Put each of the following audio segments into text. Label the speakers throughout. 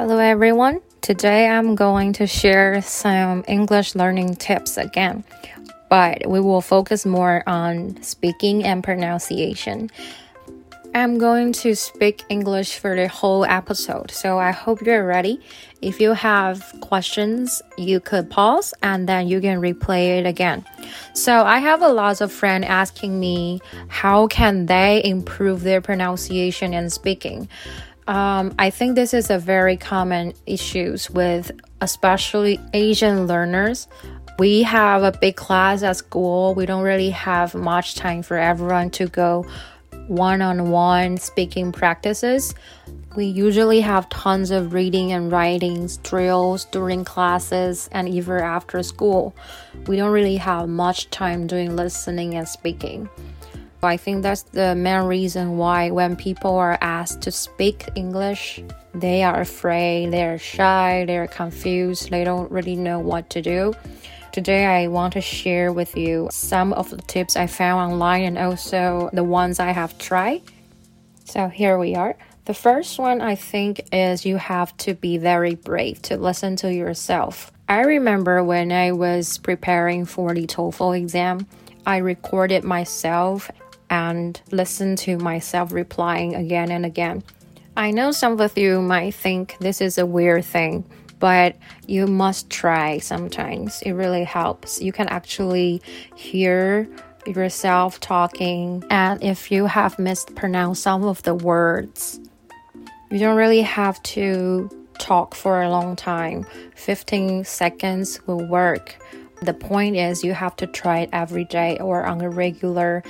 Speaker 1: Hello everyone. Today I'm going to share some English learning tips again, but we will focus more on speaking and pronunciation. I'm going to speak English for the whole episode, so I hope you're ready. If you have questions, you could pause and then you can replay it again. So I have a lot of friends asking me how can they improve their pronunciation and speaking. Um, I think this is a very common issues with especially Asian learners. We have a big class at school. We don't really have much time for everyone to go one on one speaking practices. We usually have tons of reading and writing drills during classes and even after school. We don't really have much time doing listening and speaking. I think that's the main reason why when people are asked to speak English, they are afraid, they're shy, they're confused, they don't really know what to do. Today, I want to share with you some of the tips I found online and also the ones I have tried. So, here we are. The first one I think is you have to be very brave to listen to yourself. I remember when I was preparing for the TOEFL exam, I recorded myself and listen to myself replying again and again. I know some of you might think this is a weird thing, but you must try sometimes. It really helps. You can actually hear yourself talking, and if you have mispronounced some of the words, you don't really have to talk for a long time. 15 seconds will work. The point is, you have to try it every day or on a regular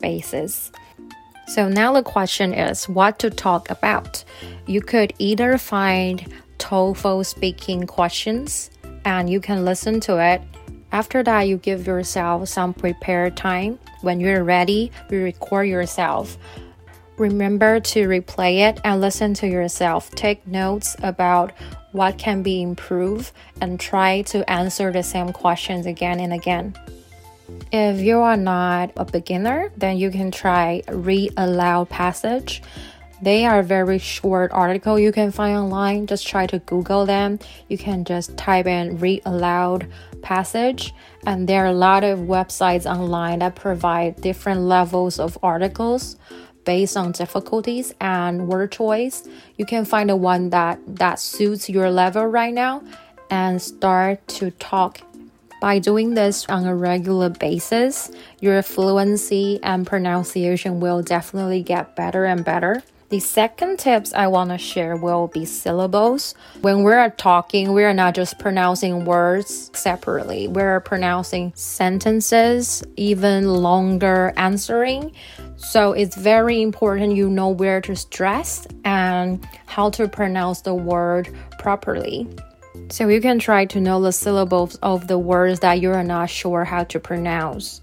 Speaker 1: basis. So now the question is what to talk about. You could either find TOEFL speaking questions and you can listen to it. After that, you give yourself some prepared time. When you're ready, you record yourself. Remember to replay it and listen to yourself. Take notes about what can be improved and try to answer the same questions again and again. If you are not a beginner, then you can try read aloud passage. They are very short article you can find online. Just try to Google them. You can just type in read aloud passage and there are a lot of websites online that provide different levels of articles based on difficulties and word choice. You can find the one that that suits your level right now and start to talk by doing this on a regular basis, your fluency and pronunciation will definitely get better and better. The second tips I want to share will be syllables. When we're talking, we're not just pronouncing words separately, we're pronouncing sentences, even longer answering. So it's very important you know where to stress and how to pronounce the word properly. So you can try to know the syllables of the words that you are not sure how to pronounce.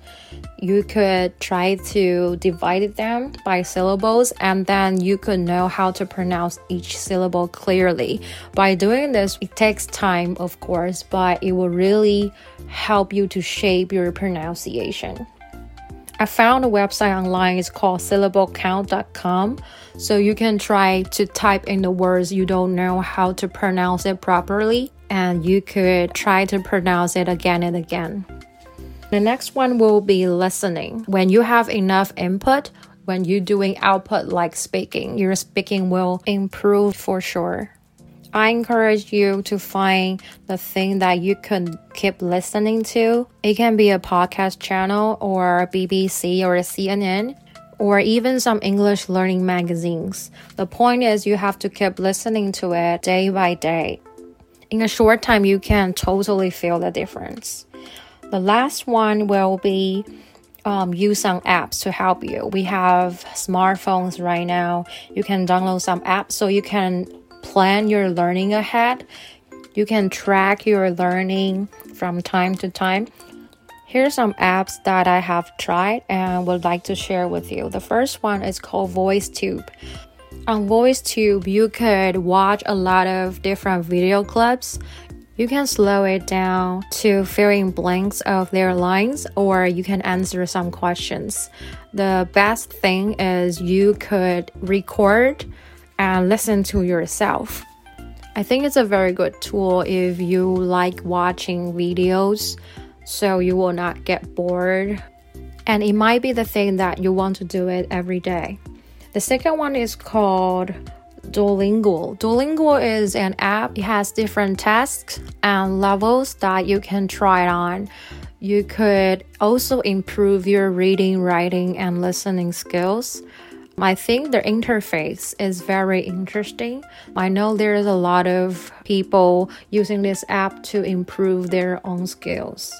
Speaker 1: You could try to divide them by syllables and then you could know how to pronounce each syllable clearly. By doing this, it takes time, of course, but it will really help you to shape your pronunciation. I found a website online, it's called syllablecount.com. So you can try to type in the words you don't know how to pronounce it properly, and you could try to pronounce it again and again. The next one will be listening. When you have enough input, when you're doing output like speaking, your speaking will improve for sure. I encourage you to find the thing that you can keep listening to. It can be a podcast channel or BBC or CNN or even some English learning magazines. The point is you have to keep listening to it day by day. In a short time, you can totally feel the difference. The last one will be um, use some apps to help you. We have smartphones right now. You can download some apps so you can plan your learning ahead. You can track your learning from time to time. Here are some apps that I have tried and would like to share with you. The first one is called VoiceTube. On VoiceTube, you could watch a lot of different video clips. You can slow it down to fill in blanks of their lines, or you can answer some questions. The best thing is you could record and listen to yourself. I think it's a very good tool if you like watching videos so you will not get bored. And it might be the thing that you want to do it every day. The second one is called Duolingo. Duolingo is an app. It has different tasks and levels that you can try it on. You could also improve your reading, writing, and listening skills. I think the interface is very interesting. I know there's a lot of people using this app to improve their own skills.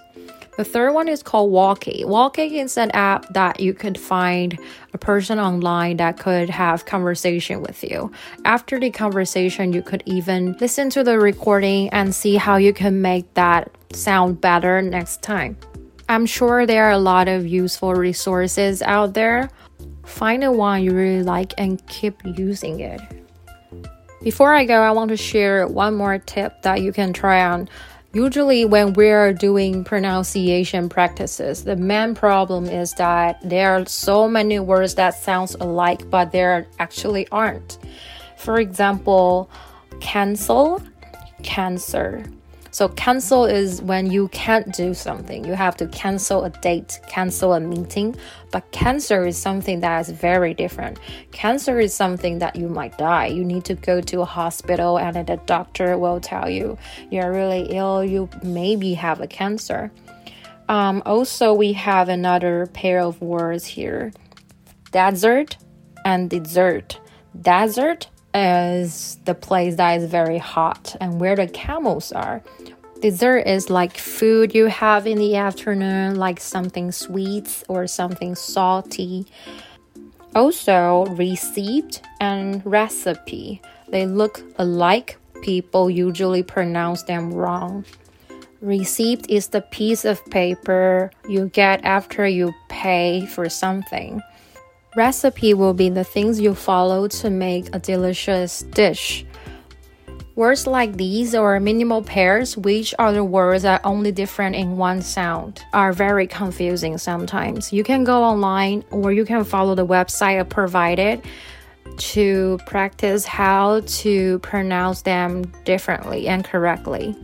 Speaker 1: The third one is called Walkie. Walkie is an app that you could find a person online that could have conversation with you. After the conversation, you could even listen to the recording and see how you can make that sound better next time. I'm sure there are a lot of useful resources out there. Find the one you really like and keep using it. Before I go, I want to share one more tip that you can try on Usually, when we're doing pronunciation practices, the main problem is that there are so many words that sounds alike, but there actually aren't. For example, cancel, cancer. So, cancel is when you can't do something. You have to cancel a date, cancel a meeting. But cancer is something that is very different. Cancer is something that you might die. You need to go to a hospital, and the doctor will tell you you're really ill. You maybe have a cancer. Um, also, we have another pair of words here desert and dessert. Desert is the place that is very hot and where the camels are. Dessert is like food you have in the afternoon, like something sweet or something salty. Also, receipt and recipe. They look alike, people usually pronounce them wrong. Receipt is the piece of paper you get after you pay for something. Recipe will be the things you follow to make a delicious dish. Words like these or minimal pairs, which are the words that are only different in one sound, are very confusing sometimes. You can go online or you can follow the website provided to practice how to pronounce them differently and correctly.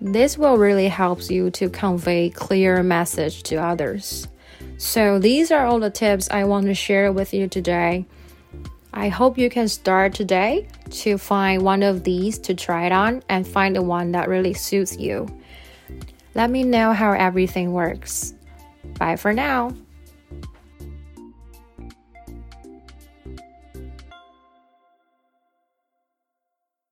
Speaker 1: This will really help you to convey clear message to others. So, these are all the tips I want to share with you today. I hope you can start today to find one of these to try it on and find the one that really suits you. Let me know how everything works. Bye for now.